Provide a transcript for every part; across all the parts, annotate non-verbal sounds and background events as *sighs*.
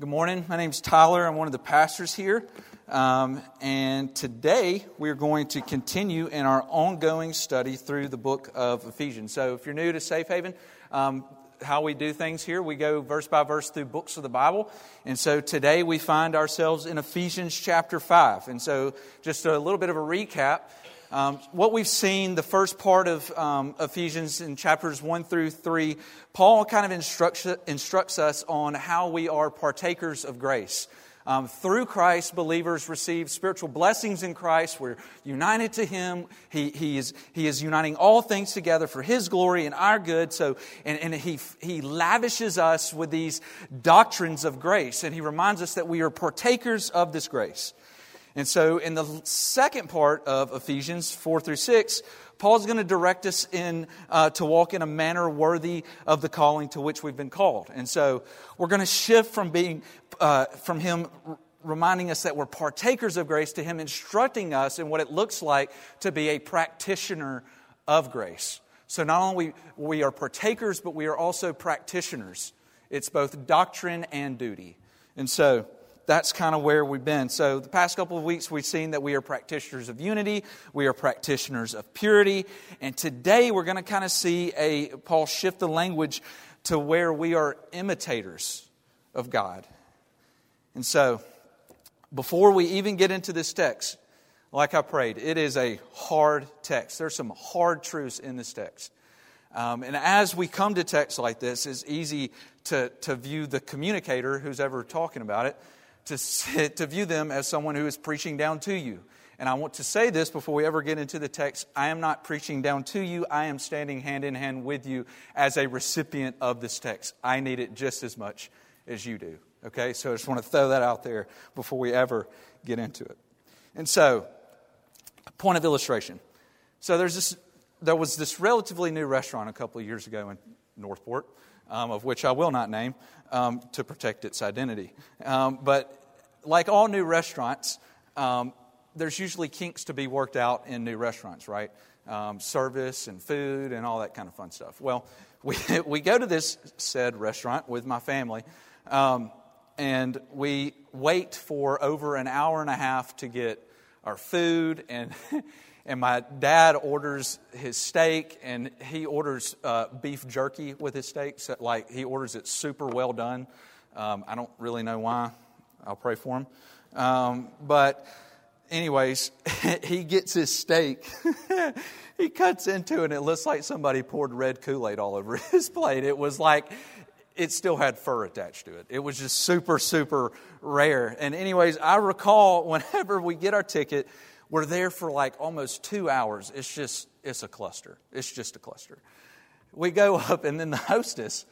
Good morning. My name is Tyler. I'm one of the pastors here. Um, and today we're going to continue in our ongoing study through the book of Ephesians. So if you're new to Safe Haven, um, how we do things here, we go verse by verse through books of the Bible. And so today we find ourselves in Ephesians chapter 5. And so just a little bit of a recap. Um, what we've seen, the first part of um, Ephesians in chapters 1 through 3, Paul kind of instructs, instructs us on how we are partakers of grace. Um, through Christ, believers receive spiritual blessings in Christ. We're united to Him. He, he, is, he is uniting all things together for His glory and our good. So, and, and he, he lavishes us with these doctrines of grace. And He reminds us that we are partakers of this grace. And so, in the second part of Ephesians 4 through 6, Paul's going to direct us in uh, to walk in a manner worthy of the calling to which we've been called. And so, we're going to shift from being uh, from him reminding us that we're partakers of grace to him instructing us in what it looks like to be a practitioner of grace. So, not only we are partakers, but we are also practitioners. It's both doctrine and duty. And so, that's kind of where we've been. So, the past couple of weeks, we've seen that we are practitioners of unity, we are practitioners of purity, and today we're going to kind of see a Paul shift the language to where we are imitators of God. And so, before we even get into this text, like I prayed, it is a hard text. There's some hard truths in this text. Um, and as we come to texts like this, it's easy to, to view the communicator who's ever talking about it to, sit, *laughs* to view them as someone who is preaching down to you. And I want to say this before we ever get into the text I am not preaching down to you, I am standing hand in hand with you as a recipient of this text. I need it just as much as you do. Okay, so I just want to throw that out there before we ever get into it. And so, point of illustration. So there's this, there was this relatively new restaurant a couple of years ago in Northport, um, of which I will not name um, to protect its identity. Um, but like all new restaurants, um, there's usually kinks to be worked out in new restaurants, right? Um, service and food and all that kind of fun stuff. Well, *laughs* we, we go to this said restaurant with my family, and we wait for over an hour and a half to get our food and *laughs* and my dad orders his steak and he orders uh, beef jerky with his steak. So, like he orders it super well done. Um, i don't really know why. I'll pray for him. Um, but anyways *laughs* he gets his steak. *laughs* He cuts into it and it looks like somebody poured red kool-aid all over *laughs* his plate. It was like it still had fur attached to it. It was just super, super rare. And, anyways, I recall whenever we get our ticket, we're there for like almost two hours. It's just, it's a cluster. It's just a cluster. We go *laughs* up, and then the hostess,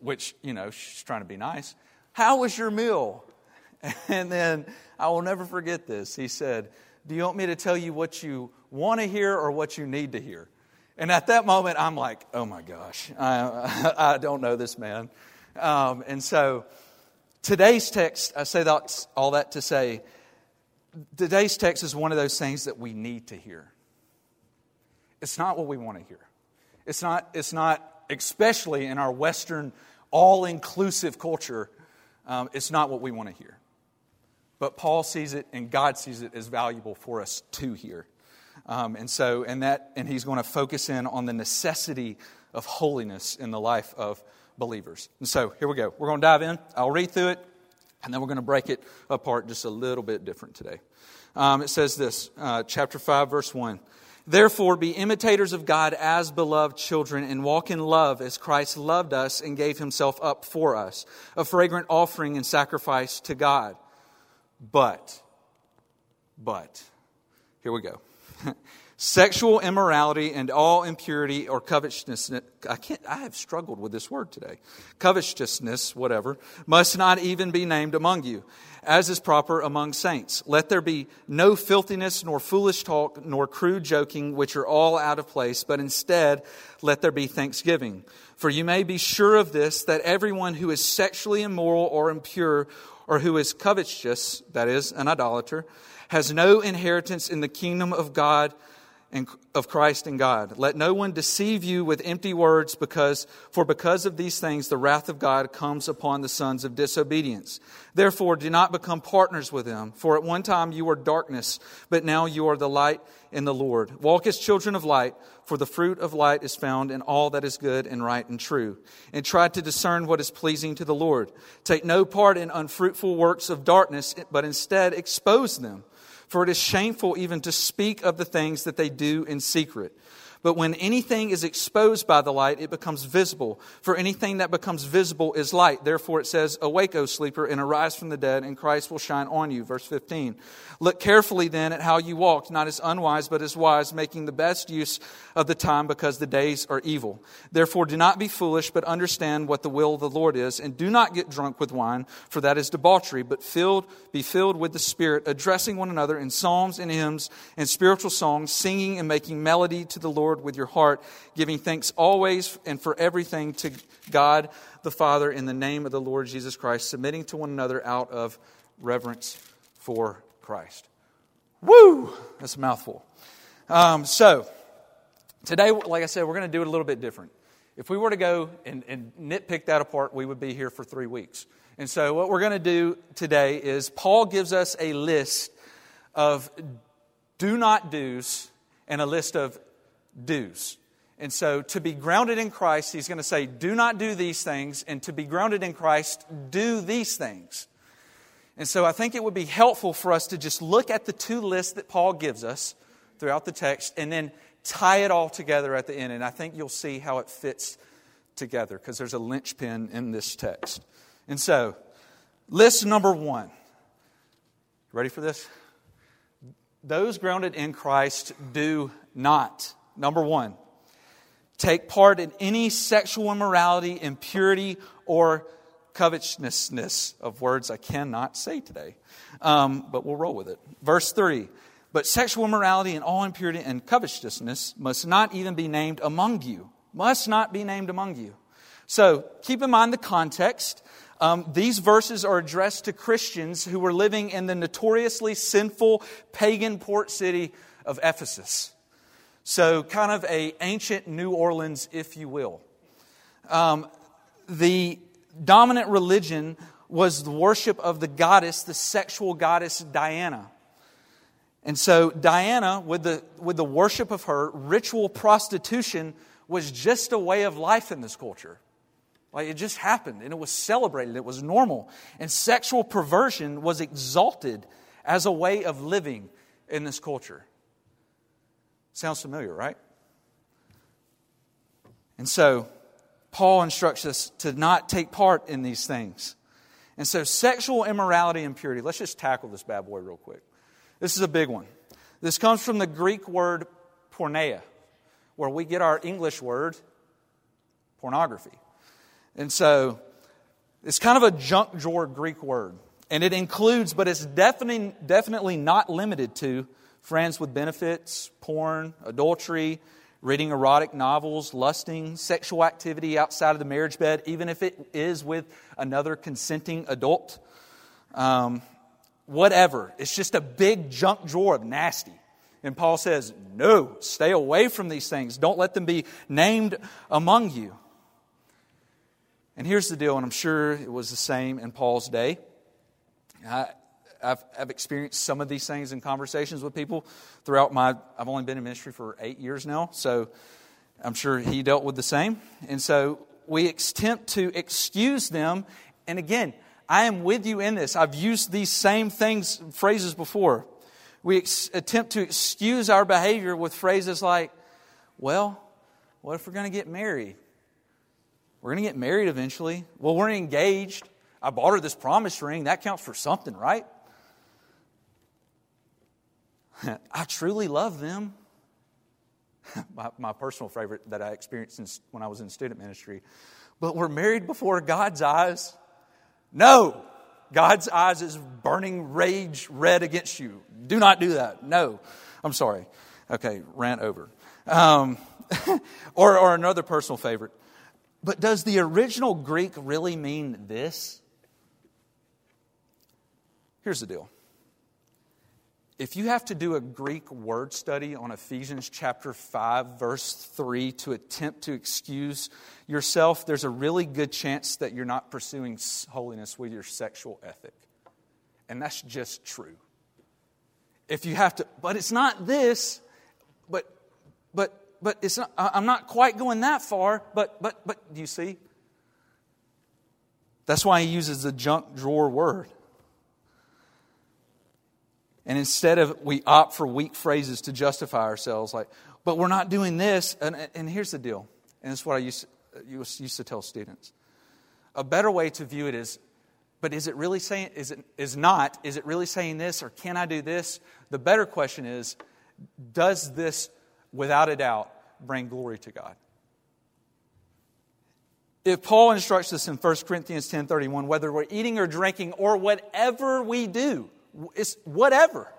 which, you know, she's trying to be nice, how was your meal? *laughs* And then I will never forget this. He said, Do you want me to tell you what you want to hear or what you need to hear? And at that moment, I'm like, Oh my gosh, I, *laughs* I don't know this man. Um, and so today's text, I say that, all that to say, today's text is one of those things that we need to hear. It's not what we want to hear. It's not, it's not especially in our Western, all inclusive culture, um, it's not what we want to hear. But Paul sees it and God sees it as valuable for us to hear. Um, and so, and that, and he's going to focus in on the necessity of holiness in the life of believers. And so, here we go. We're going to dive in. I'll read through it. And then we're going to break it apart just a little bit different today. Um, it says this, uh, chapter 5, verse 1. Therefore, be imitators of God as beloved children and walk in love as Christ loved us and gave himself up for us, a fragrant offering and sacrifice to God. But, but, here we go. *laughs* Sexual immorality and all impurity or covetousness, I can't, I have struggled with this word today. Covetousness, whatever, must not even be named among you, as is proper among saints. Let there be no filthiness, nor foolish talk, nor crude joking, which are all out of place, but instead let there be thanksgiving. For you may be sure of this, that everyone who is sexually immoral or impure, or who is covetous, that is, an idolater, has no inheritance in the kingdom of God of Christ and God. Let no one deceive you with empty words, because for because of these things the wrath of God comes upon the sons of disobedience. Therefore, do not become partners with them. For at one time you were darkness, but now you are the light in the Lord. Walk as children of light, for the fruit of light is found in all that is good and right and true. And try to discern what is pleasing to the Lord. Take no part in unfruitful works of darkness, but instead expose them. For it is shameful even to speak of the things that they do in secret. But when anything is exposed by the light, it becomes visible. For anything that becomes visible is light. Therefore, it says, Awake, O sleeper, and arise from the dead, and Christ will shine on you. Verse 15. Look carefully then at how you walk, not as unwise, but as wise, making the best use of the time because the days are evil. Therefore, do not be foolish, but understand what the will of the Lord is, and do not get drunk with wine, for that is debauchery, but filled, be filled with the Spirit, addressing one another in psalms and hymns and spiritual songs, singing and making melody to the Lord with your heart, giving thanks always and for everything to God the Father in the name of the Lord Jesus Christ, submitting to one another out of reverence for Christ. Woo! That's a mouthful. Um, so, today, like I said, we're going to do it a little bit different. If we were to go and, and nitpick that apart, we would be here for three weeks. And so, what we're going to do today is Paul gives us a list of do not do's and a list of do's. And so, to be grounded in Christ, he's going to say, do not do these things. And to be grounded in Christ, do these things. And so I think it would be helpful for us to just look at the two lists that Paul gives us throughout the text and then tie it all together at the end. And I think you'll see how it fits together because there's a linchpin in this text. And so, list number one. Ready for this? Those grounded in Christ do not. Number one, take part in any sexual immorality, impurity, or covetousness of words I cannot say today, um, but we'll roll with it. Verse 3 But sexual immorality and all impurity and covetousness must not even be named among you. Must not be named among you. So keep in mind the context. Um, these verses are addressed to Christians who were living in the notoriously sinful pagan port city of Ephesus. So, kind of a ancient New Orleans, if you will. Um, the dominant religion was the worship of the goddess, the sexual goddess Diana. And so, Diana, with the, with the worship of her, ritual prostitution was just a way of life in this culture. Like it just happened and it was celebrated, it was normal. And sexual perversion was exalted as a way of living in this culture. Sounds familiar, right? And so, Paul instructs us to not take part in these things. And so, sexual immorality and purity, let's just tackle this bad boy real quick. This is a big one. This comes from the Greek word porneia, where we get our English word pornography. And so, it's kind of a junk drawer Greek word. And it includes, but it's definitely, definitely not limited to, friends with benefits, porn, adultery, reading erotic novels, lusting, sexual activity outside of the marriage bed, even if it is with another consenting adult. Um, whatever. It's just a big junk drawer of nasty. And Paul says, No, stay away from these things. Don't let them be named among you. And here's the deal, and I'm sure it was the same in Paul's day. I, I've, I've, experienced some of these things in conversations with people throughout my, I've only been in ministry for eight years now, so I'm sure he dealt with the same. And so we attempt to excuse them. And again, I am with you in this. I've used these same things, phrases before. We ex- attempt to excuse our behavior with phrases like, well, what if we're going to get married? We're going to get married eventually. Well, we're engaged. I bought her this promise ring. That counts for something, right? *laughs* I truly love them. *laughs* my, my, personal favorite that I experienced in, when I was in student ministry. But we're married before God's eyes? No. God's eyes is burning rage red against you. Do not do that. No. I'm sorry. Okay, rant over. Um, *laughs* or, or another personal favorite. But does the original Greek really mean this? Here's the deal if you have to do a Greek word study on Ephesians chapter 5, verse 3, to attempt to excuse yourself, there's a really good chance that you're not pursuing holiness with your sexual ethic. And that's just true. If you have to, but it's not this, but, but, but it's not, I'm not quite going that far, but, but, but, do you see? That's why he uses the junk drawer word. And instead of we opt for weak phrases to justify ourselves, like, but we're not doing this. And, and here's the deal, and is what I used uh, to, used to tell students. A better way to view it is, but is it really saying, is it is not, is it really saying this, or can I do this? The better question is, does this, without a doubt, bring glory to God? If Paul instructs us in 1 Corinthians 10:31, whether we're eating or drinking or whatever we do, it's whatever.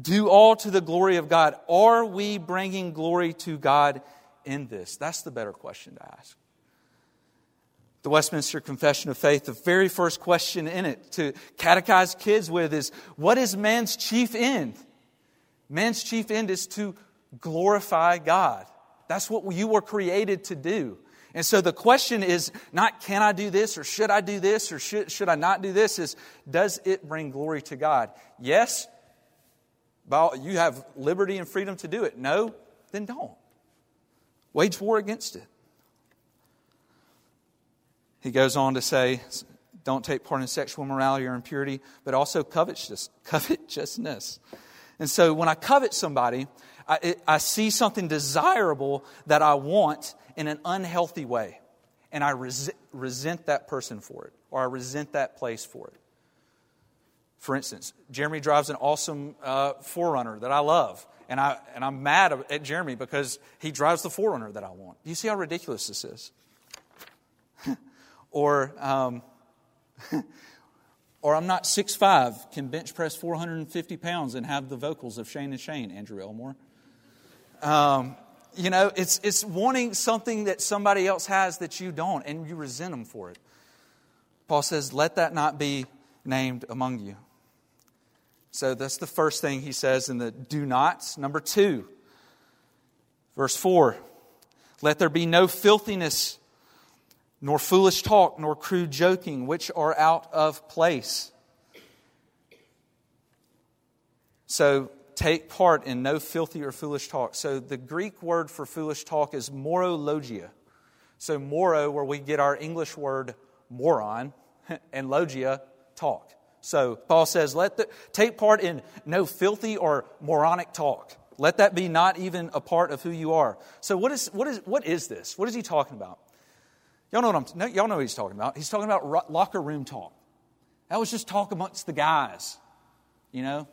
Do all to the glory of God. Are we bringing glory to God in this? That's the better question to ask. The Westminster Confession of Faith, the very first question in it to catechize kids with is what is man's chief end? Man's chief end is to glorify God. That's what you were created to do. And so the question is not can I do this or should I do this or should, should I not do this, is does it bring glory to God? Yes, you have liberty and freedom to do it. No, then don't. Wage war against it. He goes on to say, don't take part in sexual morality or impurity, but also covetousness. covetousness. And so when I covet somebody, I, I see something desirable that I want, in an unhealthy way, and I resent, resent that person for it, or I resent that place for it. For instance, Jeremy drives an awesome uh, 4Runner that I love, and, I, and I'm mad at Jeremy because he drives the 4Runner that I want. Do you see how ridiculous this is? *laughs* or, um, *laughs* or I'm not 6'5, can bench press 450 pounds and have the vocals of Shane and Shane, Andrew Elmore. Um, you know, it's, it's wanting something that somebody else has that you don't, and you resent them for it. Paul says, let that not be named among you. So that's the first thing he says in the do nots. Number two, verse 4 let there be no filthiness, nor foolish talk, nor crude joking, which are out of place. So take part in no filthy or foolish talk. So the Greek word for foolish talk is morologia. So moro, where we get our English word moron, *laughs* and logia, talk. So Paul says, let the, take part in no filthy or moronic talk. Let that be not even a part of who you are. So what is, what is, what is this? What is he talking about? Y'all know what I'm, y'all know what he's talking about. He's talking about locker room talk. That was just talk amongst the guys, you know?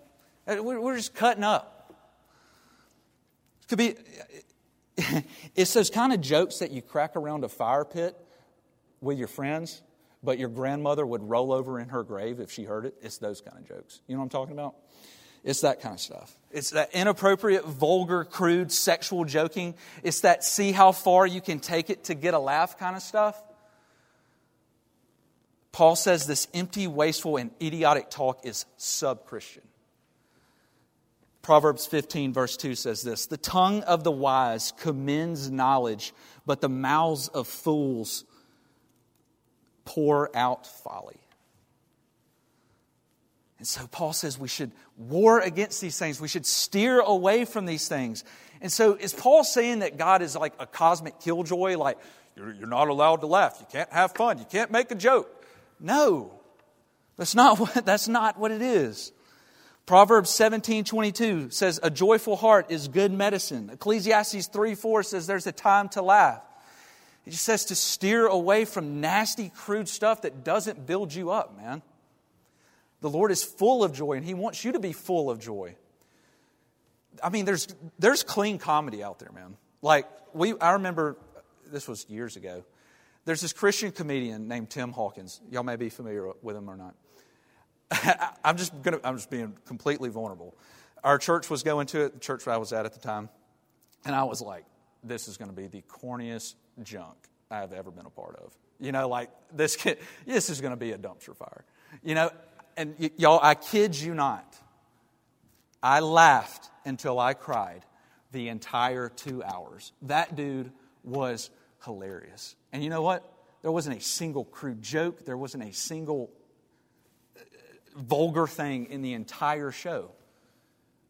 Uh, we're just cutting up. Could be, *laughs* it's those kind of jokes that you crack around a fire pit with your friends, but your grandmother would roll over in her grave if she heard it. It's those kind of jokes. You know what I'm talking about? It's that kind of stuff. It's that inappropriate, vulgar, crude, sexual joking. It's that see how far you can take it to get a laugh kind of stuff. Paul says this empty, wasteful, and idiotic talk is sub Christian. Proverbs 15, verse 2 says this The tongue of the wise commends knowledge, but the mouths of fools pour out folly. And so Paul says we should war against these things. We should steer away from these things. And so is Paul saying that God is like a cosmic killjoy? Like, you're, you're not allowed to laugh. You can't have fun. You can't make a joke. No. That's not *laughs* what, that's not what it is. Proverbs 17 22 says, A joyful heart is good medicine. Ecclesiastes 3 4 says, There's a time to laugh. It just says to steer away from nasty, crude stuff that doesn't build you up, man. The Lord is full of joy, and He wants you to be full of joy. I mean, there's, there's clean comedy out there, man. Like, we, I remember, this was years ago, there's this Christian comedian named Tim Hawkins. Y'all may be familiar with him or not. *laughs* I'm just gonna, I'm just being completely vulnerable. Our church was going to it, the church I was at at the time, and I was like, this is going to be the corniest junk I have ever been a part of. You know, like this, kid, this is going to be a dumpster fire. You know, and y- y'all, I kid you not. I laughed until I cried the entire two hours. That dude was hilarious. And you know what? There wasn't a single crude joke, there wasn't a single vulgar thing in the entire show.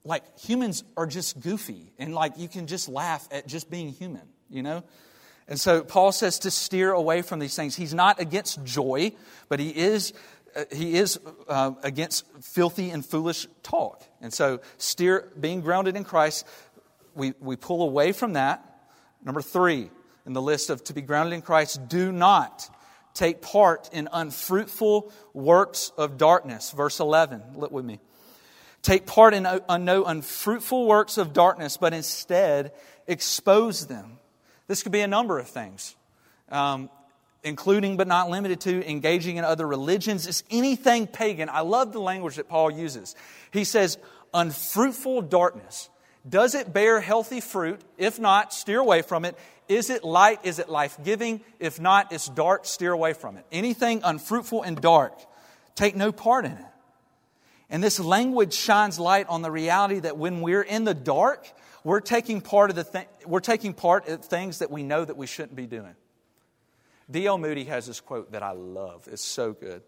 Like, humans are just goofy, and like, you can just laugh at just being human, you know? And so Paul says to steer away from these things. He's not against joy, but he is uh, he is uh, against filthy and foolish talk. And so, steer, being grounded in Christ, we, we pull away from that. Number three in the list of to be grounded in Christ, do not take part in unfruitful works of darkness. Verse 11, look with me. Take part in uh, no unfruitful works of darkness, but instead expose them. This could be a number of things. Um, including but not limited to engaging in other religions. It's anything pagan. I love the language that Paul uses. He says, unfruitful darkness. Does it bear healthy fruit? If not, steer away from it. Is it light? Is it life giving? If not, it's dark. Steer away from it. Anything unfruitful and dark, take no part in it. And this language shines light on the reality that when we're in the dark, we're taking part of the th- we're taking part of things that we know that we shouldn't be doing. D.L. Moody has this quote that I love. It's so good.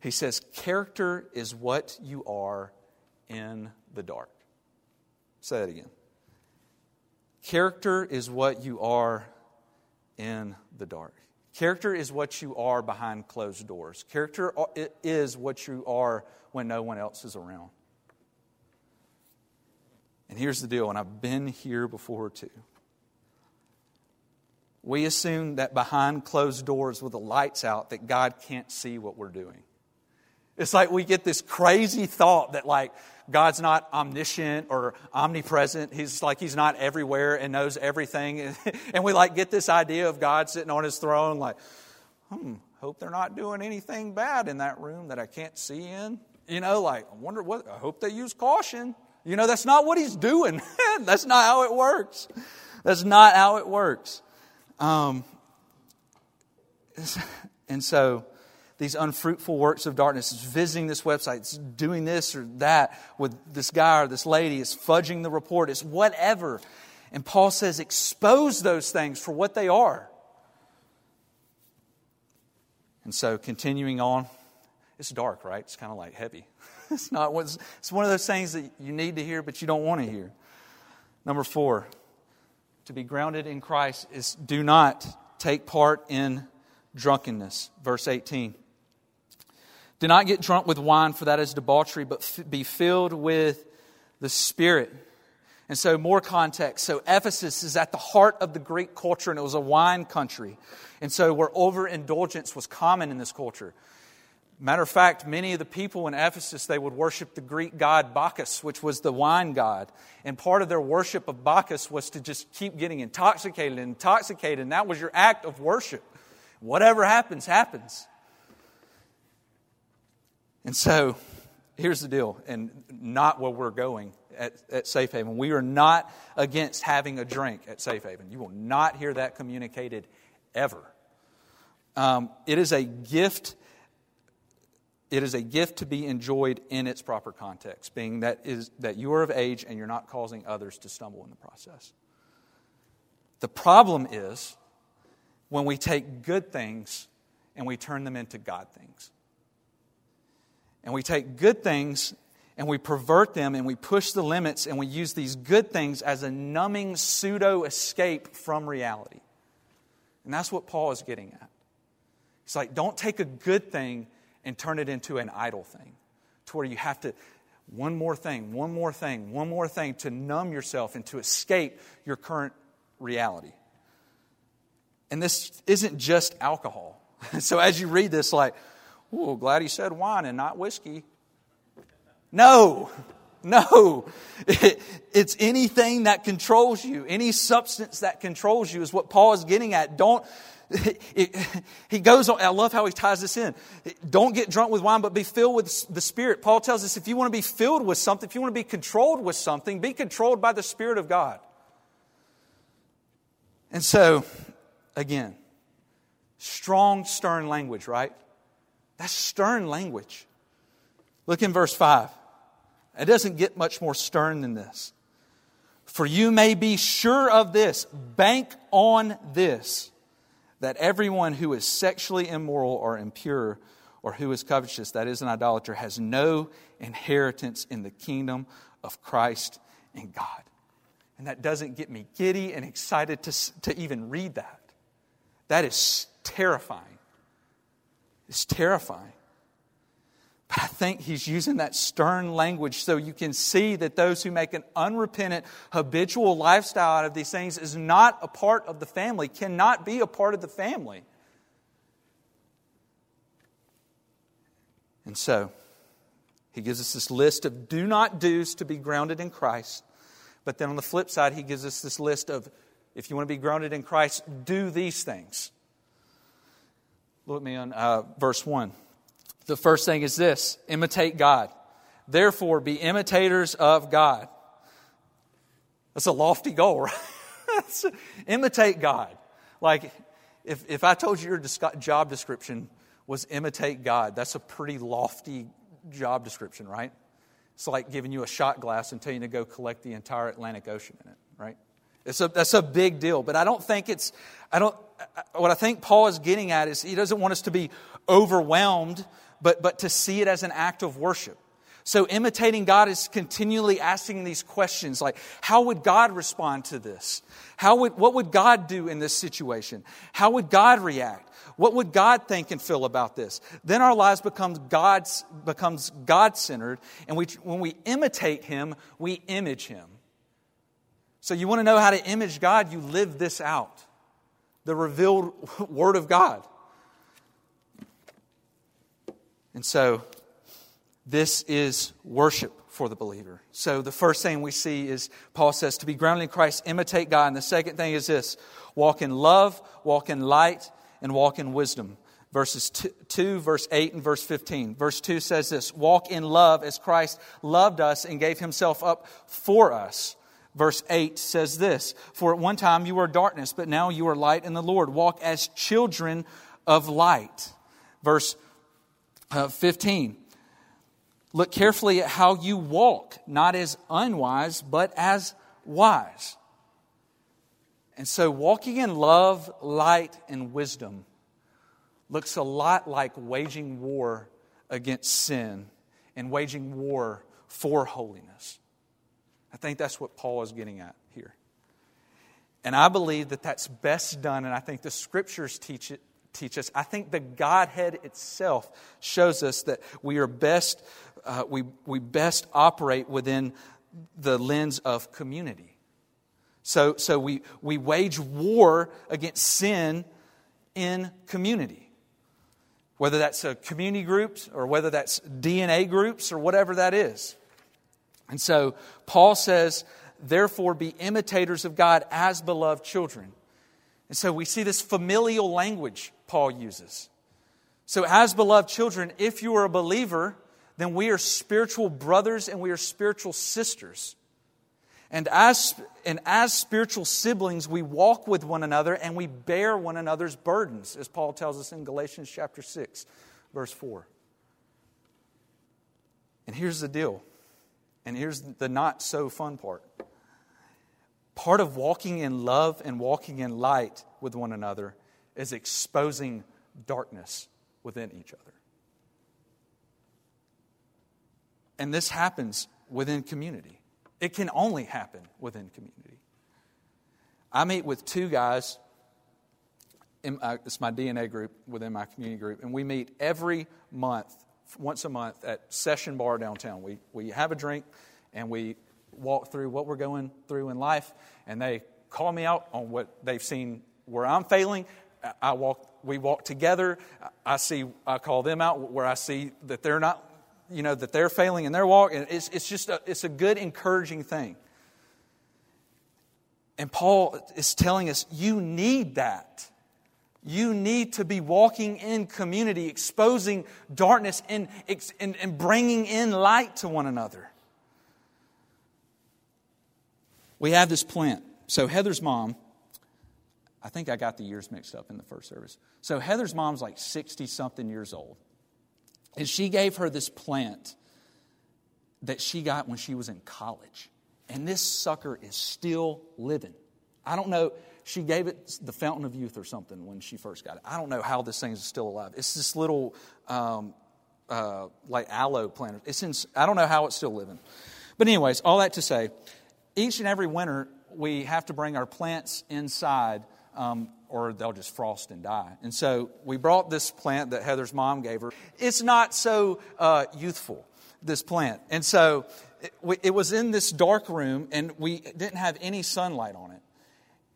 He says, Character is what you are in the dark. Say that again. Character is what you are in the dark. Character is what you are behind closed doors. Character is what you are when no one else is around. And here's the deal, and I've been here before too we assume that behind closed doors with the lights out that God can't see what we're doing. It's like we get this crazy thought that like God's not omniscient or omnipresent. He's like he's not everywhere and knows everything. *laughs* And we like get this idea of God sitting on his throne like, hmm, hope they're not doing anything bad in that room that I can't see in. You know, like I wonder what I hope they use caution. You know, that's not what he's doing. *laughs* that's not how it works. That's not how it works. Um, *laughs* and so these unfruitful works of darkness is visiting this website, it's doing this or that with this guy or this lady, it's fudging the report, it's whatever. And Paul says, expose those things for what they are. And so, continuing on, it's dark, right? It's kind of like heavy. *laughs* it's not. It's one of those things that you need to hear, but you don't want to hear. Number four, to be grounded in Christ is do not take part in drunkenness. Verse 18. Do not get drunk with wine, for that is debauchery, but f- be filled with the Spirit. And so, more context. So, Ephesus is at the heart of the Greek culture, and it was a wine country. And so, where overindulgence was common in this culture. Matter of fact, many of the people in Ephesus, they would worship the Greek god Bacchus, which was the wine god. And part of their worship of Bacchus was to just keep getting intoxicated and intoxicated. And that was your act of worship. Whatever happens, happens. And so, here's the deal, and not where we're going at, at Safe Haven. We are not against having a drink at Safe Haven. You will not hear that communicated ever. Um, it is a gift it is a gift to be enjoyed in its proper context, being that, is, that you are of age and you're not causing others to stumble in the process. The problem is when we take good things and we turn them into God things. And we take good things and we pervert them and we push the limits and we use these good things as a numbing pseudo escape from reality. And that's what Paul is getting at. He's like, don't take a good thing and turn it into an idol thing to where you have to, one more thing, one more thing, one more thing to numb yourself and to escape your current reality. And this isn't just alcohol. *laughs* so as you read this, like, oh, glad he said wine and not whiskey. No, no. It, *laughs* it's anything that controls you, any substance that controls you is what Paul is getting at. Don't *laughs* *laughs* he goes on, I love how he ties this in. Don't get drunk with wine, but be filled with the Spirit. Paul tells us if you want to be filled with something, if you want to be controlled with something, be controlled by the Spirit of God. And so, again, strong, stern language, right? That's stern language. Look in verse 5. It doesn't get much more stern than this. For you may be sure of this, bank on this, that everyone who is sexually immoral or impure or who is covetous, that is an idolater, has no inheritance in the kingdom of Christ and God. And that doesn't get me giddy and excited to, to even read that. That is terrifying. It's terrifying. But I think he's using that stern language so you can see that those who make an unrepentant, habitual lifestyle out of these things is not a part of the family, cannot be a part of the family. And so, he gives us this list of do not do's to be grounded in Christ. But then on the flip side, he gives us this list of if you want to be grounded in Christ, do these things. Look at me on uh, verse 1. The first thing is this imitate God. Therefore, be imitators of God. That's a lofty goal, *laughs* right? imitate God. Like, if, if I told you your job description was imitate God, that's a pretty lofty job description, right? It's like giving you a shot glass and telling you to go collect the entire Atlantic Ocean in it, right? It's a, that's a big deal. But I don't think it's, I don't, what I think Paul is getting at is he doesn't want us to be overwhelmed, but, but to see it as an act of worship. So imitating God is continually asking these questions like, how would God respond to this? How would, what would God do in this situation? How would God react? What would God think and feel about this? Then our lives becomes God's, becomes God-centered, and we, when we imitate Him, we image Him. So you want to know how to image God? You live this out. The revealed *laughs* Word of God. And so this is worship for the believer. So the first thing we see is Paul says to be grounded in Christ, imitate God. And the second thing is this walk in love, walk in light, and walk in wisdom. Verses 2, verse 8, and verse 15. Verse 2 says this Walk in love as Christ loved us and gave himself up for us. Verse 8 says this For at one time you were darkness, but now you are light in the Lord. Walk as children of light. Verse uh, 15 Look carefully at how you walk, not as unwise, but as wise and so, walking in love, light, and wisdom looks a lot like waging war against sin and waging war for holiness. I think that's what Paul is getting at here. And I believe that that's best done, and I think the scriptures teach it. Teach us. I think the Godhead itself shows us that we are best, uh, we, we best operate within the lens of community. So, so we, we wage war against sin in community. Whether that's a community groups or whether that's DNA groups or whatever that is. And so Paul says, therefore be imitators of God as beloved children. And so we see this familial language Paul uses. So, as beloved children, if you are a believer, then we are spiritual brothers and we are spiritual sisters. And as, and as spiritual siblings, we walk with one another and we bear one another's burdens, as Paul tells us in Galatians chapter 6, verse 4. And here's the deal, and here's the not so fun part. Part of walking in love and walking in light with one another is exposing darkness within each other. And this happens within community. It can only happen within community. I meet with two guys. In, uh, it's my DNA group within my community group, and we meet every month, once a month, at Session Bar downtown. We, we have a drink and we walk through what we're going through in life, and they call me out on what they've seen where I'm failing. I walk, we walk together. I see, I call them out where I see that they're not you know, that they're failing in their walk. And It's, it's just a, it's a good, encouraging thing. And Paul is telling us, you need that. You need to be walking in community, exposing darkness and, and, and bringing in light to one another. We have this plant. So, Heather's mom, I think I got the years mixed up in the first service. So, Heather's mom's like 60 something years old. And she gave her this plant that she got when she was in college. And this sucker is still living. I don't know. She gave it the fountain of youth or something when she first got it. I don't know how this thing is still alive. It's this little, um, uh, like aloe plant. It's in, I don't know how it's still living. But, anyways, all that to say, each and every winter, we have to bring our plants inside um, or they'll just frost and die. And so we brought this plant that Heather's mom gave her. It's not so uh, youthful, this plant. And so it, it was in this dark room, and we didn't have any sunlight on it.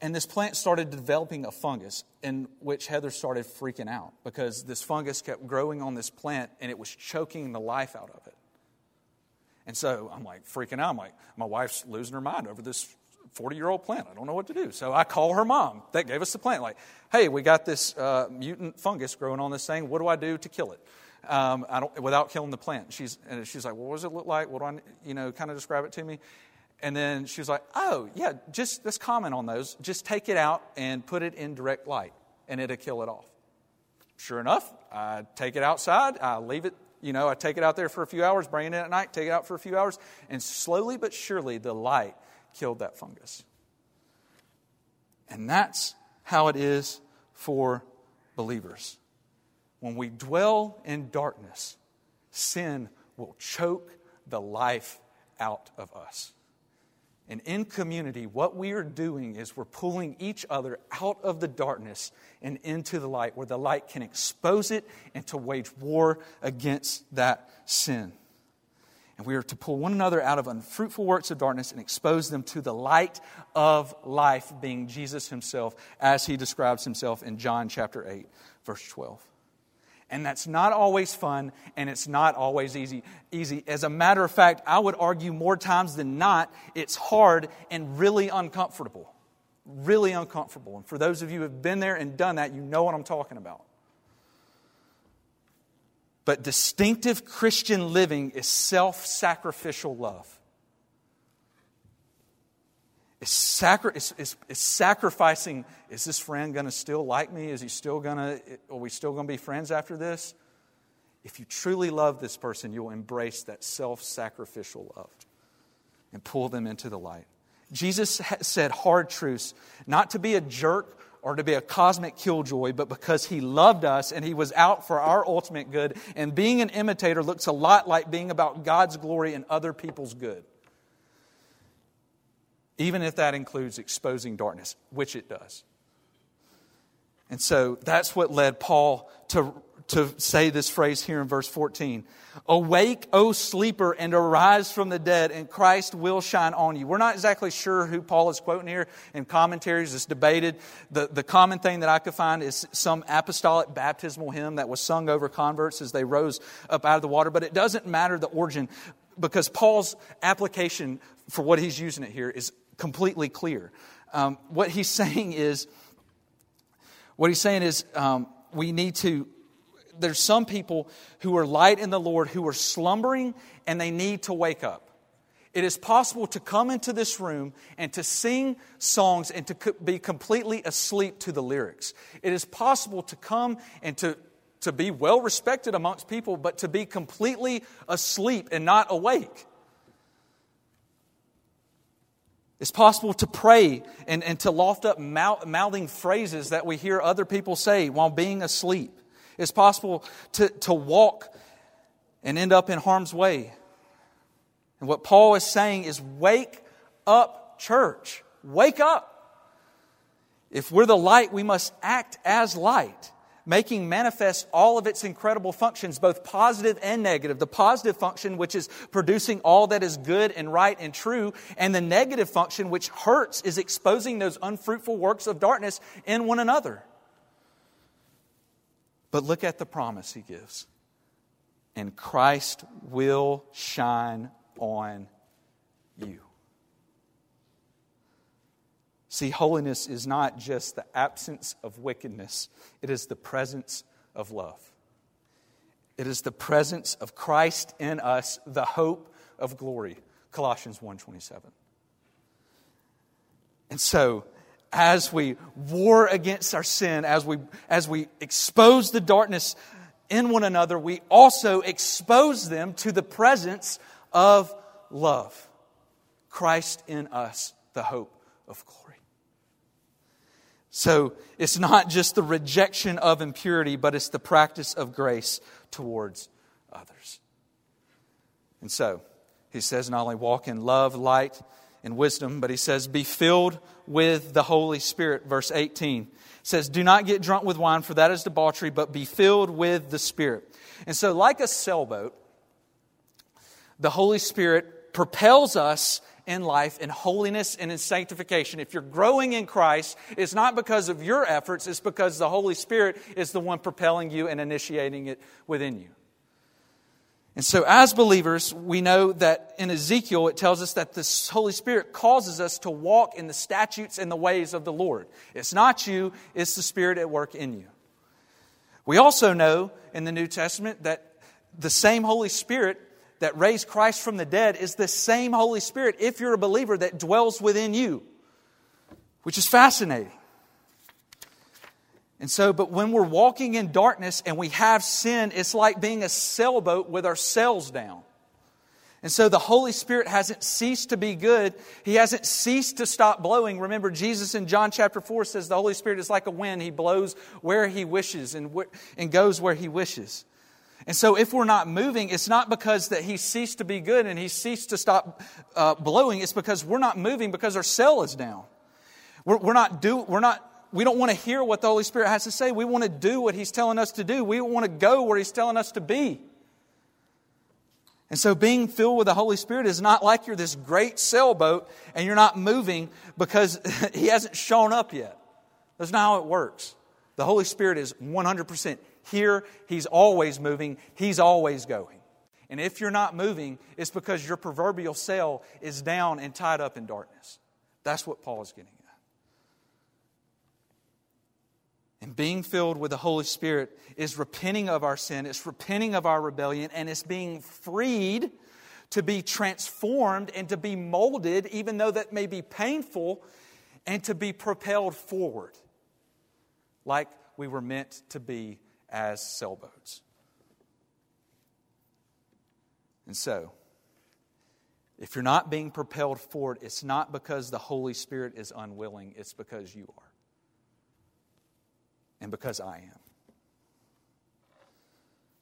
And this plant started developing a fungus, in which Heather started freaking out because this fungus kept growing on this plant and it was choking the life out of it. And so I'm like freaking out. I'm like, my wife's losing her mind over this 40 year old plant. I don't know what to do. So I call her mom that gave us the plant, like, hey, we got this uh, mutant fungus growing on this thing. What do I do to kill it? Um, I don't, without killing the plant. She's, and she's like, well, what does it look like? What do I, you know, kind of describe it to me? And then she was like, oh, yeah, just let's comment on those. Just take it out and put it in direct light, and it'll kill it off. Sure enough, I take it outside, I leave it, you know, I take it out there for a few hours, bring it in at night, take it out for a few hours, and slowly but surely the light killed that fungus. And that's how it is for believers. When we dwell in darkness, sin will choke the life out of us. And in community, what we are doing is we're pulling each other out of the darkness and into the light, where the light can expose it and to wage war against that sin. And we are to pull one another out of unfruitful works of darkness and expose them to the light of life, being Jesus himself, as he describes himself in John chapter 8, verse 12. And that's not always fun and it's not always easy. easy. As a matter of fact, I would argue more times than not, it's hard and really uncomfortable. Really uncomfortable. And for those of you who have been there and done that, you know what I'm talking about. But distinctive Christian living is self sacrificial love. It's, sacri- it's, it's, it's, sacrificing is this friend going to still like me? Is he still going to, are we still going to be friends after this? If you truly love this person, you'll embrace that self sacrificial love and pull them into the light. Jesus said hard truths, not to be a jerk or to be a cosmic killjoy, but because he loved us and he was out for our ultimate good. And being an imitator looks a lot like being about God's glory and other people's good. Even if that includes exposing darkness, which it does. And so that's what led Paul to to say this phrase here in verse 14 Awake, O sleeper, and arise from the dead, and Christ will shine on you. We're not exactly sure who Paul is quoting here in commentaries. It's debated. The, the common thing that I could find is some apostolic baptismal hymn that was sung over converts as they rose up out of the water, but it doesn't matter the origin because Paul's application for what he's using it here is completely clear. Um, what he's *laughs* saying is, what he's saying is, um, we need to there's some people who are light in the Lord who are slumbering and they need to wake up. It is possible to come into this room and to sing songs and to be completely asleep to the lyrics. It is possible to come and to, to be well respected amongst people, but to be completely asleep and not awake. It's possible to pray and, and to loft up mouth, mouthing phrases that we hear other people say while being asleep. It's possible to, to walk and end up in harm's way. And what Paul is saying is wake up, church. Wake up. If we're the light, we must act as light, making manifest all of its incredible functions, both positive and negative. The positive function, which is producing all that is good and right and true, and the negative function, which hurts, is exposing those unfruitful works of darkness in one another. But look at the promise he gives. And Christ will shine on you. See, holiness is not just the absence of wickedness, it is the presence of love. It is the presence of Christ in us, the hope of glory. Colossians 1:27. And so, as we war against our sin, as we, as we expose the darkness in one another, we also expose them to the presence of love. Christ in us, the hope of glory. So it's not just the rejection of impurity, but it's the practice of grace towards others. And so, he says, not only walk in love, light, and wisdom, but he says, be filled with the Holy Spirit. Verse 18 says, Do not get drunk with wine, for that is debauchery, but be filled with the Spirit. And so, like a sailboat, the Holy Spirit propels us in life in holiness and in sanctification. If you're growing in Christ, it's not because of your efforts, it's because the Holy Spirit is the one propelling you and initiating it within you. And so, as believers, we know that in Ezekiel, it tells us that the Holy Spirit causes us to walk in the statutes and the ways of the Lord. It's not you, it's the Spirit at work in you. We also know in the New Testament that the same Holy Spirit that raised Christ from the dead is the same Holy Spirit, if you're a believer, that dwells within you, which is fascinating. And so, but when we're walking in darkness and we have sin, it's like being a sailboat with our sails down. And so the Holy Spirit hasn't ceased to be good. He hasn't ceased to stop blowing. Remember, Jesus in John chapter 4 says the Holy Spirit is like a wind. He blows where He wishes and, wh- and goes where He wishes. And so if we're not moving, it's not because that He ceased to be good and He ceased to stop uh, blowing. It's because we're not moving because our cell is down. We're, we're not do, we're not we don't want to hear what the Holy Spirit has to say. We want to do what He's telling us to do. We want to go where He's telling us to be. And so, being filled with the Holy Spirit is not like you're this great sailboat and you're not moving because *laughs* He hasn't shown up yet. That's not how it works. The Holy Spirit is 100% here. He's always moving, He's always going. And if you're not moving, it's because your proverbial sail is down and tied up in darkness. That's what Paul is getting. At. And being filled with the Holy Spirit is repenting of our sin, it's repenting of our rebellion, and it's being freed to be transformed and to be molded, even though that may be painful, and to be propelled forward like we were meant to be as sailboats. And so, if you're not being propelled forward, it's not because the Holy Spirit is unwilling, it's because you are and because I am.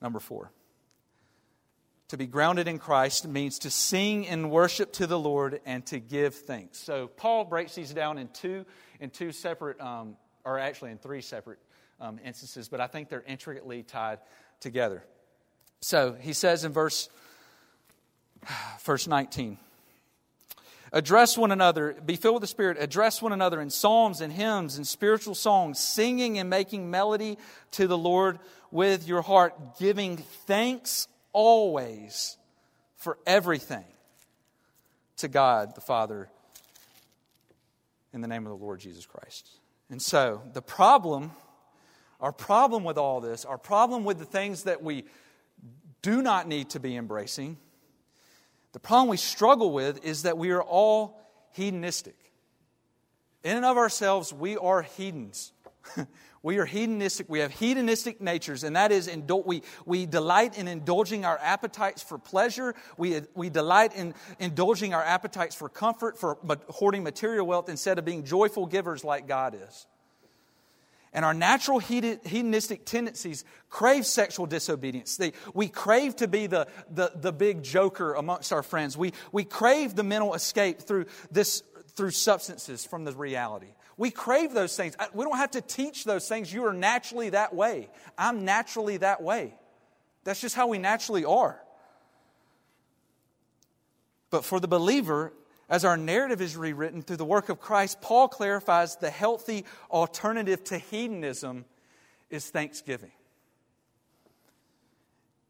Number four. To be grounded in Christ means to sing in worship to the Lord and to give thanks. So Paul breaks these down in two, in two separate, um, or actually in three separate um, instances, but I think they're intricately tied together. So he says in verse, *sighs* verse 19, Address one another, be filled with the Spirit, address one another in psalms and hymns and spiritual songs, singing and making melody to the Lord with your heart, giving thanks always for everything to God the Father in the name of the Lord Jesus Christ. And so, the problem, our problem with all this, our problem with the things that we do not need to be embracing, the problem we struggle with is that we are all hedonistic. In and of ourselves, we are hedons. *laughs* we are hedonistic. We have hedonistic natures, and that is, indul- we, we delight in indulging our appetites for pleasure. We, we delight in indulging our appetites for comfort, for hoarding material wealth, instead of being joyful givers like God is. And our natural hedonistic tendencies crave sexual disobedience. They, we crave to be the, the, the big joker amongst our friends. We, we crave the mental escape through, this, through substances from the reality. We crave those things. We don't have to teach those things. You are naturally that way. I'm naturally that way. That's just how we naturally are. But for the believer, as our narrative is rewritten through the work of Christ, Paul clarifies the healthy alternative to hedonism is thanksgiving.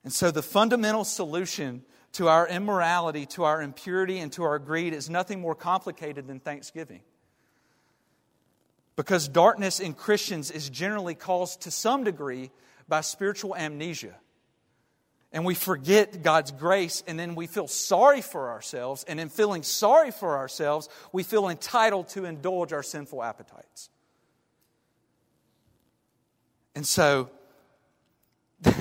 And so, the fundamental solution to our immorality, to our impurity, and to our greed is nothing more complicated than thanksgiving. Because darkness in Christians is generally caused to some degree by spiritual amnesia and we forget God's grace, and then we feel sorry for ourselves. And in feeling sorry for ourselves, we feel entitled to indulge our sinful appetites. And so, *laughs*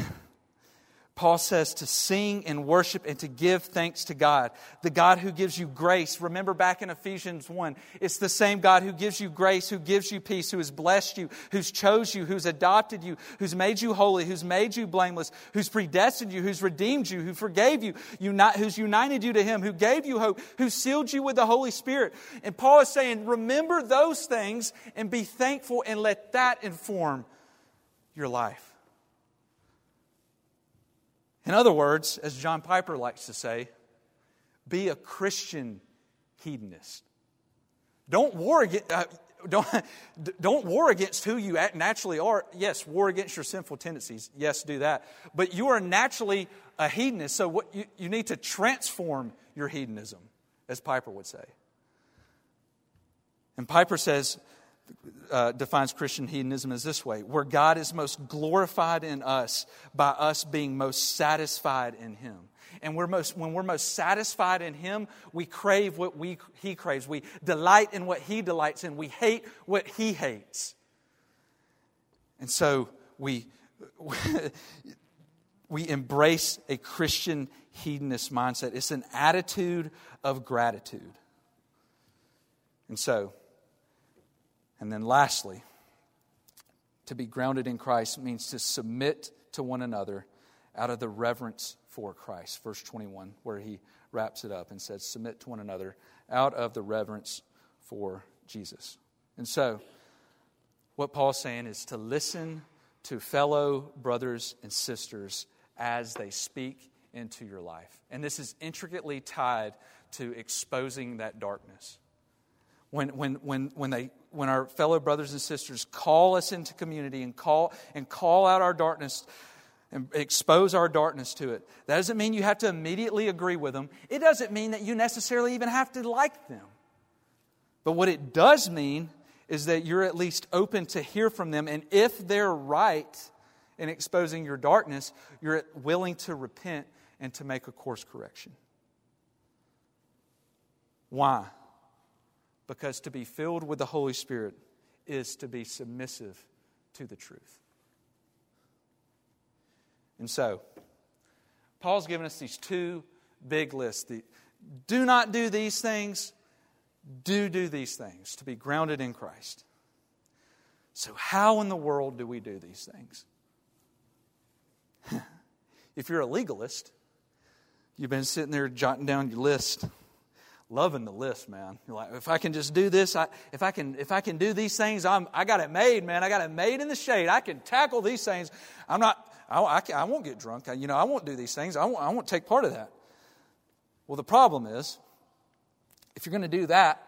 Paul says to sing and worship and to give thanks to God, the God who gives you grace. Remember back in Ephesians 1, it's the same God who gives you grace, who gives you peace, who has blessed you, who's chose you, who's adopted you, who's made you holy, who's made you blameless, who's predestined you, who's redeemed you, who forgave you, who's united you to Him, who gave you hope, who sealed you with the Holy Spirit. And Paul is saying, remember those things and be thankful and let that inform your life. In other words, as John Piper likes to say, be a Christian hedonist. Don't war against, uh, don't, *laughs* don't war against who you naturally are. Yes, war against your sinful tendencies. Yes, do that. But you are naturally a hedonist, so what you, you need to transform your hedonism, as Piper would say. And Piper says, uh, defines Christian hedonism as this way where God is most glorified in us by us being most satisfied in Him. And we're most, when we're most satisfied in Him, we crave what we, He craves. We delight in what He delights in. We hate what He hates. And so we, *laughs* we embrace a Christian hedonist mindset. It's an attitude of gratitude. And so, and then lastly, to be grounded in Christ means to submit to one another out of the reverence for Christ. Verse 21, where he wraps it up and says, Submit to one another out of the reverence for Jesus. And so, what Paul's saying is to listen to fellow brothers and sisters as they speak into your life. And this is intricately tied to exposing that darkness when, when, when, when, they, when our fellow brothers and sisters call us into community and call, and call out our darkness and expose our darkness to it, that doesn't mean you have to immediately agree with them. It doesn't mean that you necessarily even have to like them. But what it does mean is that you're at least open to hear from them. And if they're right in exposing your darkness, you're willing to repent and to make a course correction. Why? Because to be filled with the Holy Spirit is to be submissive to the truth. And so, Paul's given us these two big lists. The, do not do these things, do do these things to be grounded in Christ. So, how in the world do we do these things? *laughs* if you're a legalist, you've been sitting there jotting down your list loving the list, man. You're like, if I can just do this, I, if I can, if I can do these things, I'm, I got it made, man. I got it made in the shade. I can tackle these things. I'm not, I, I, I won't get drunk. I, you know, I won't do these things. I won't, I won't take part of that. Well, the problem is, if you're going to do that,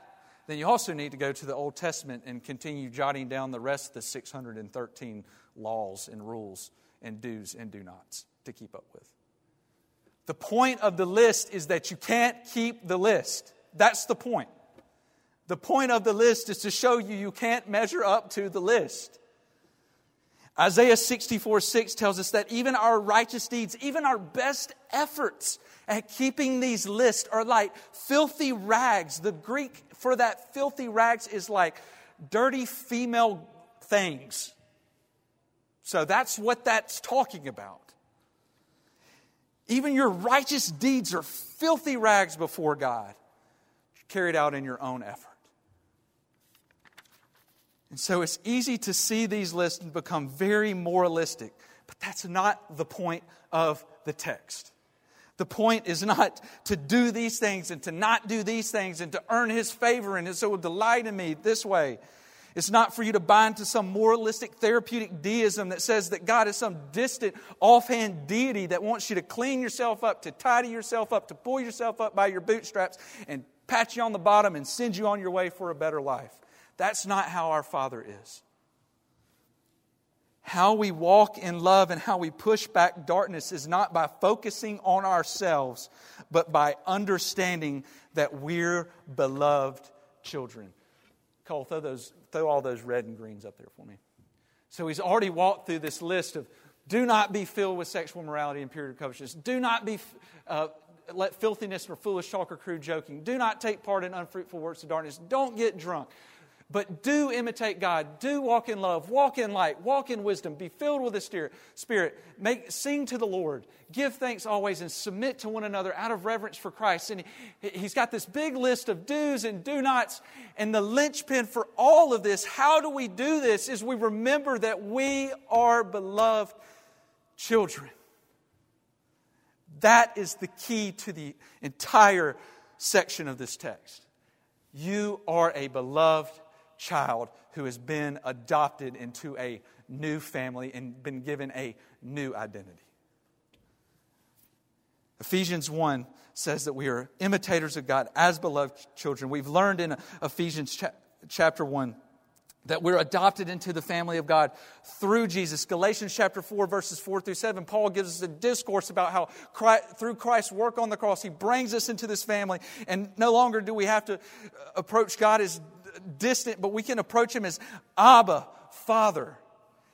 then you also need to go to the Old Testament and continue jotting down the rest of the 613 laws and rules and do's and do nots to keep up with. The point of the list is that you can't keep the list. That's the point. The point of the list is to show you you can't measure up to the list. Isaiah 64 6 tells us that even our righteous deeds, even our best efforts at keeping these lists are like filthy rags. The Greek for that filthy rags is like dirty female things. So that's what that's talking about. Even your righteous deeds are filthy rags before God, carried out in your own effort. And so it's easy to see these lists and become very moralistic, but that's not the point of the text. The point is not to do these things and to not do these things and to earn his favor and so delight in me this way. It's not for you to bind to some moralistic therapeutic deism that says that God is some distant, offhand deity that wants you to clean yourself up, to tidy yourself up, to pull yourself up by your bootstraps and pat you on the bottom and send you on your way for a better life. That's not how our Father is. How we walk in love and how we push back darkness is not by focusing on ourselves, but by understanding that we're beloved children. Cole, throw, those, throw all those red and greens up there for me. So he's already walked through this list of do not be filled with sexual morality and purity covetousness. Do not be uh, let filthiness or foolish talk or crude joking. Do not take part in unfruitful works of darkness. Don't get drunk. But do imitate God. Do walk in love. Walk in light. Walk in wisdom. Be filled with the Spirit. Make, sing to the Lord. Give thanks always and submit to one another out of reverence for Christ. And he, he's got this big list of do's and do nots. And the linchpin for all of this, how do we do this, is we remember that we are beloved children. That is the key to the entire section of this text. You are a beloved child who has been adopted into a new family and been given a new identity. Ephesians 1 says that we are imitators of God as beloved children. We've learned in Ephesians chapter 1 that we're adopted into the family of God through Jesus. Galatians chapter 4, verses 4 through 7, Paul gives us a discourse about how Christ, through Christ's work on the cross, he brings us into this family. And no longer do we have to uh, approach God as distant, but we can approach him as Abba, Father.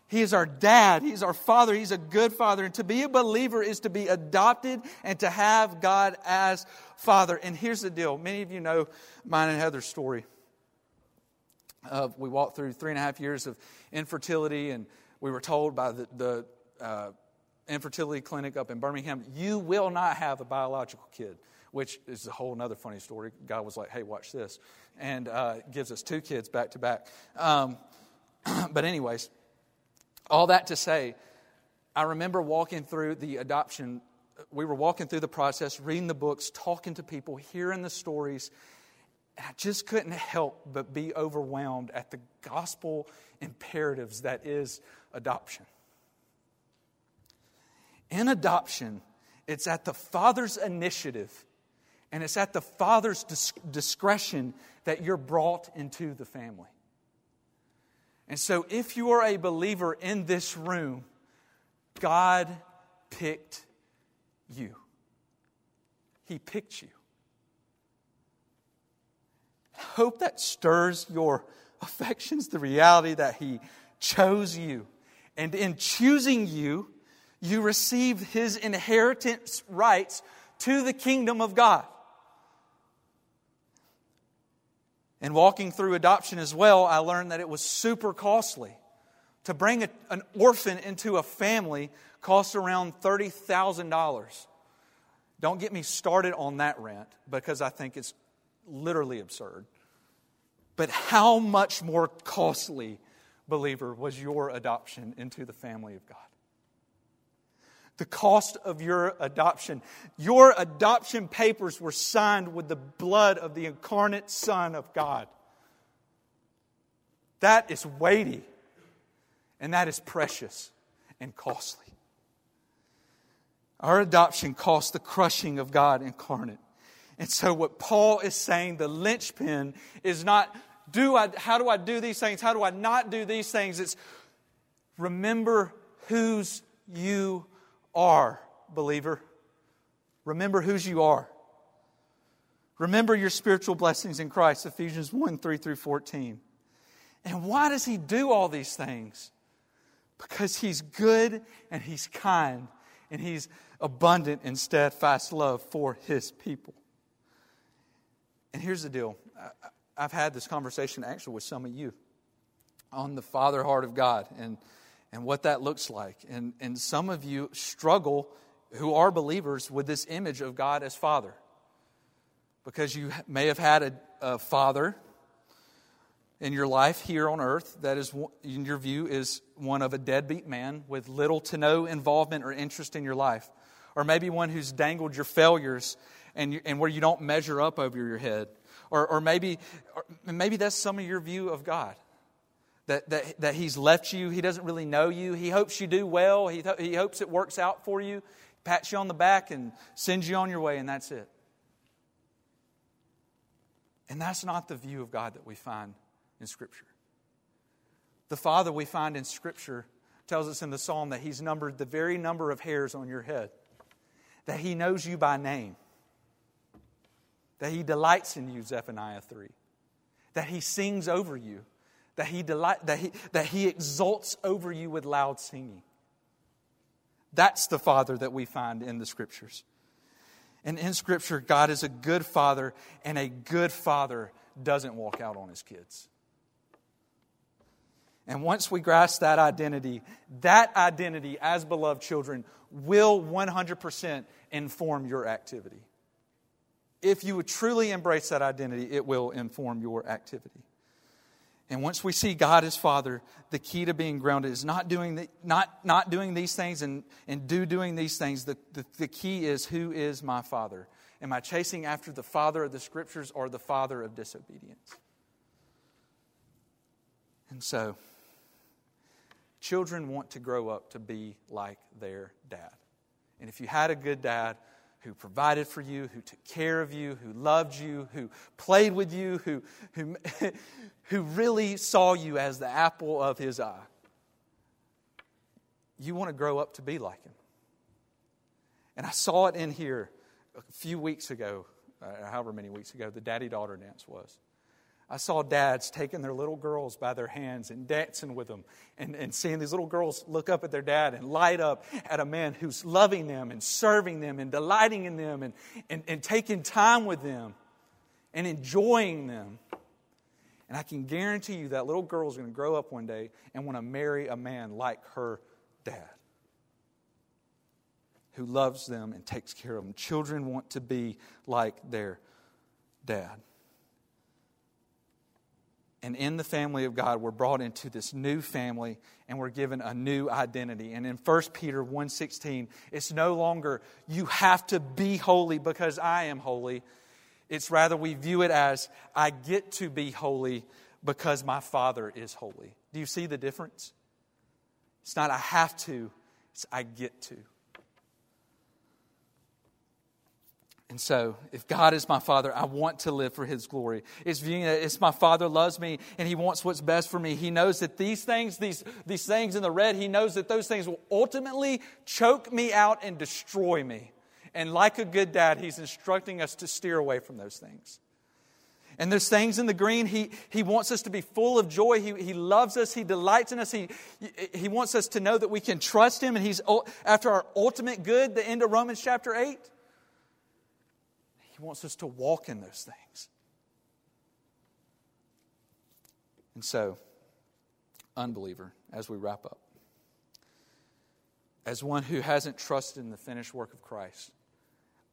He is our dad. He's our father. He's a good father. And to be a believer is to be adopted and to have God as father. And here's the deal many of you know mine and Heather's story. Uh, we walked through three and a half years of infertility, and we were told by the, the uh, infertility clinic up in Birmingham, you will not have a biological kid, which is a whole other funny story. God was like, hey, watch this, and uh, gives us two kids back to back. Um, *clears throat* but, anyways, all that to say, I remember walking through the adoption. We were walking through the process, reading the books, talking to people, hearing the stories, and I just couldn't help but be overwhelmed at the gospel imperatives that is adoption. In adoption, it's at the father's initiative and it's at the father's discretion that you're brought into the family. And so, if you are a believer in this room, God picked you. He picked you hope that stirs your affections, the reality that He chose you. And in choosing you, you receive His inheritance rights to the kingdom of God. And walking through adoption as well, I learned that it was super costly. To bring a, an orphan into a family costs around $30,000. Don't get me started on that rent because I think it's literally absurd. But how much more costly, believer, was your adoption into the family of God? The cost of your adoption. Your adoption papers were signed with the blood of the incarnate Son of God. That is weighty, and that is precious and costly. Our adoption cost the crushing of God incarnate. And so, what Paul is saying, the linchpin, is not do I, how do I do these things? How do I not do these things? It's remember whose you are, believer. Remember whose you are. Remember your spiritual blessings in Christ, Ephesians 1 3 through 14. And why does he do all these things? Because he's good and he's kind and he's abundant in steadfast love for his people. And here's the deal I've had this conversation actually with some of you on the father heart of God and, and what that looks like. And, and some of you struggle, who are believers, with this image of God as father. Because you may have had a, a father in your life here on earth that is, in your view, is one of a deadbeat man with little to no involvement or interest in your life. Or maybe one who's dangled your failures and, you, and where you don't measure up over your head. Or, or, maybe, or maybe that's some of your view of God. That, that, that He's left you, He doesn't really know you, He hopes you do well, He, he hopes it works out for you, pats you on the back and sends you on your way, and that's it. And that's not the view of God that we find in Scripture. The Father we find in Scripture tells us in the psalm that He's numbered the very number of hairs on your head, that He knows you by name that he delights in you, Zephaniah 3, that he sings over you, that he, delight, that he, that he exults over you with loud singing. That's the Father that we find in the Scriptures. And in Scripture, God is a good Father, and a good Father doesn't walk out on his kids. And once we grasp that identity, that identity as beloved children will 100% inform your activity. If you would truly embrace that identity, it will inform your activity. And once we see God as Father, the key to being grounded is not doing, the, not, not doing these things and, and do doing these things. The, the, the key is who is my Father? Am I chasing after the Father of the Scriptures or the Father of disobedience? And so, children want to grow up to be like their dad. And if you had a good dad who provided for you, who took care of you, who loved you, who played with you, who, who, *laughs* who really saw you as the apple of his eye, you want to grow up to be like him. And I saw it in here a few weeks ago, uh, however many weeks ago, the daddy daughter dance was. I saw dads taking their little girls by their hands and dancing with them and, and seeing these little girls look up at their dad and light up at a man who's loving them and serving them and delighting in them and, and, and taking time with them and enjoying them. And I can guarantee you that little girl is going to grow up one day and want to marry a man like her dad who loves them and takes care of them. Children want to be like their dad. And in the family of God, we're brought into this new family and we're given a new identity. And in 1 Peter 1:16, it's no longer you have to be holy because I am holy. It's rather we view it as I get to be holy because my Father is holy. Do you see the difference? It's not I have to, it's I get to. And so, if God is my Father, I want to live for His glory. It's it's my Father loves me and He wants what's best for me. He knows that these things, these, these things in the red, He knows that those things will ultimately choke me out and destroy me. And like a good dad, He's instructing us to steer away from those things. And there's things in the green, he, he wants us to be full of joy. He, he loves us. He delights in us. He, he wants us to know that we can trust Him. And He's after our ultimate good, the end of Romans chapter 8 wants us to walk in those things. And so, unbeliever, as we wrap up, as one who hasn't trusted in the finished work of Christ,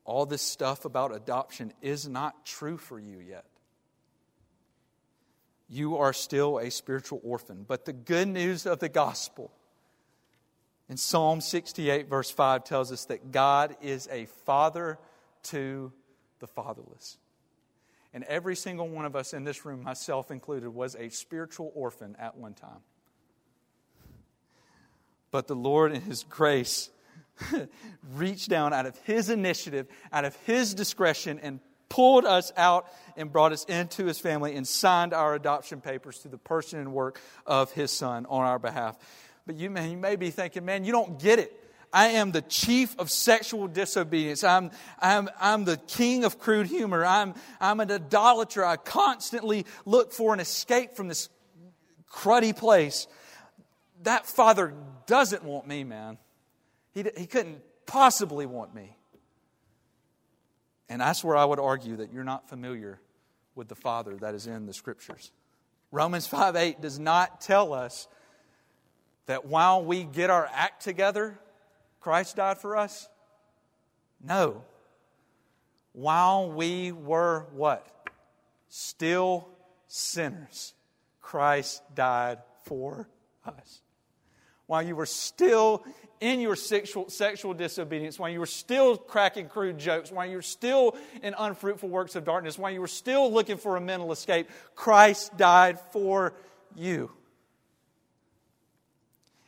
all this stuff about adoption is not true for you yet. You are still a spiritual orphan. But the good news of the gospel in Psalm 68, verse 5, tells us that God is a father to the fatherless. And every single one of us in this room, myself included, was a spiritual orphan at one time. But the Lord, in His grace, *laughs* reached down out of His initiative, out of His discretion, and pulled us out and brought us into His family and signed our adoption papers through the person and work of His Son on our behalf. But you, man, you may be thinking, man, you don't get it. I am the chief of sexual disobedience. I'm, I'm, I'm the king of crude humor. I'm, I'm an idolater. I constantly look for an escape from this cruddy place. That father doesn't want me, man. He, he couldn't possibly want me. And that's where I would argue that you're not familiar with the Father that is in the Scriptures. Romans 5 8 does not tell us that while we get our act together, Christ died for us? No. While we were what? Still sinners, Christ died for us. While you were still in your sexual, sexual disobedience, while you were still cracking crude jokes, while you were still in unfruitful works of darkness, while you were still looking for a mental escape, Christ died for you.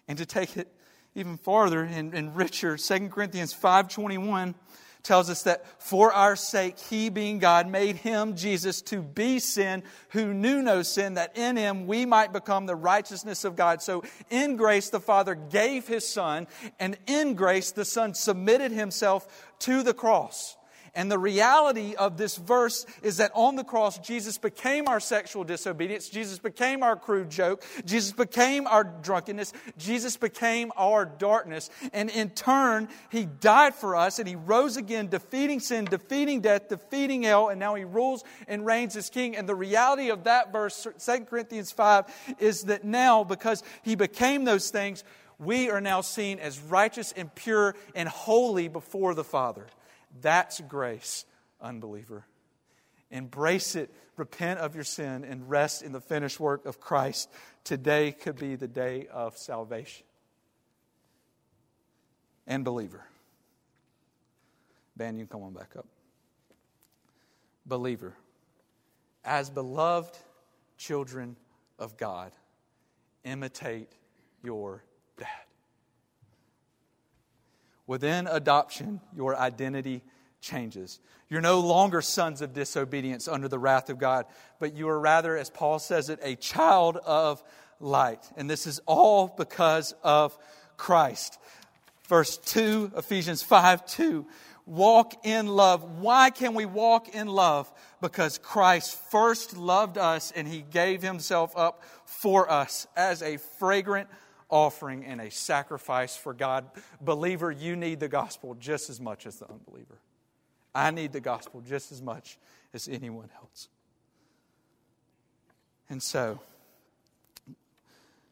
And to take it even farther and, and richer. 2 Corinthians 5.21 tells us that for our sake, he being God made him, Jesus, to be sin who knew no sin, that in him we might become the righteousness of God. So in grace, the Father gave his Son, and in grace, the Son submitted himself to the cross. And the reality of this verse is that on the cross, Jesus became our sexual disobedience. Jesus became our crude joke. Jesus became our drunkenness. Jesus became our darkness. And in turn, He died for us and He rose again, defeating sin, defeating death, defeating hell, and now He rules and reigns as King. And the reality of that verse, 2 Corinthians 5, is that now, because He became those things, we are now seen as righteous and pure and holy before the Father. That's grace, unbeliever. Embrace it, repent of your sin, and rest in the finished work of Christ. Today could be the day of salvation. And believer. Ben, you can come on back up. Believer. As beloved children of God, imitate your dad. Within adoption, your identity changes. You're no longer sons of disobedience under the wrath of God, but you are rather, as Paul says it, a child of light. And this is all because of Christ. Verse 2, Ephesians 5 2. Walk in love. Why can we walk in love? Because Christ first loved us and he gave himself up for us as a fragrant offering and a sacrifice for God. Believer, you need the gospel just as much as the unbeliever. I need the gospel just as much as anyone else. And so,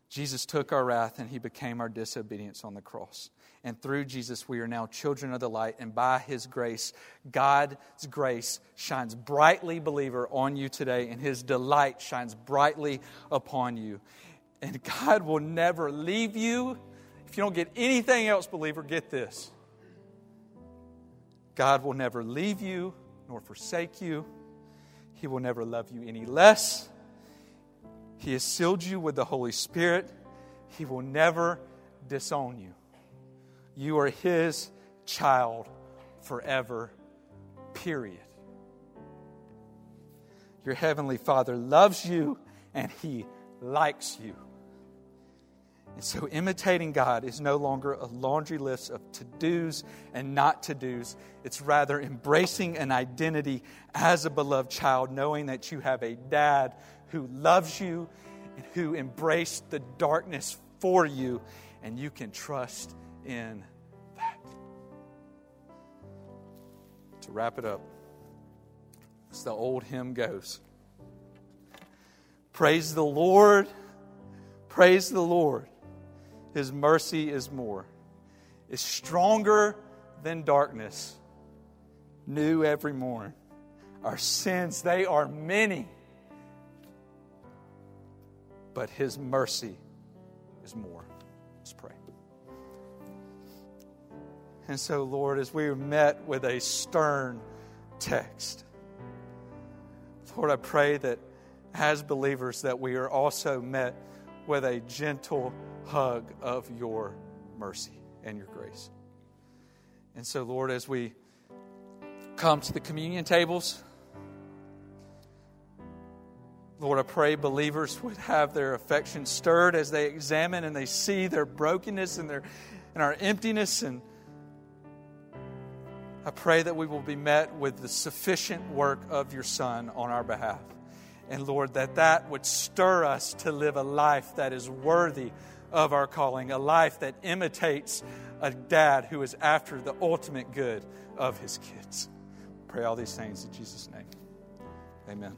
Jesus took our wrath and he became our disobedience on the cross. And through Jesus, we are now children of the light. And by his grace, God's grace shines brightly, believer, on you today, and his delight shines brightly upon you. And God will never leave you. If you don't get anything else, believer, get this. God will never leave you nor forsake you. He will never love you any less. He has sealed you with the Holy Spirit. He will never disown you. You are His child forever, period. Your Heavenly Father loves you and He likes you. And so, imitating God is no longer a laundry list of to dos and not to dos. It's rather embracing an identity as a beloved child, knowing that you have a dad who loves you and who embraced the darkness for you, and you can trust in that. To wrap it up, as the old hymn goes Praise the Lord, praise the Lord. His mercy is more, is stronger than darkness, new every morn. Our sins, they are many, but His mercy is more. Let's pray. And so, Lord, as we are met with a stern text, Lord, I pray that as believers that we are also met with a gentle hug of your mercy and your grace. And so, Lord, as we come to the communion tables, Lord, I pray believers would have their affections stirred as they examine and they see their brokenness and, their, and our emptiness. And I pray that we will be met with the sufficient work of your Son on our behalf. And Lord, that that would stir us to live a life that is worthy of our calling, a life that imitates a dad who is after the ultimate good of his kids. Pray all these things in Jesus' name. Amen.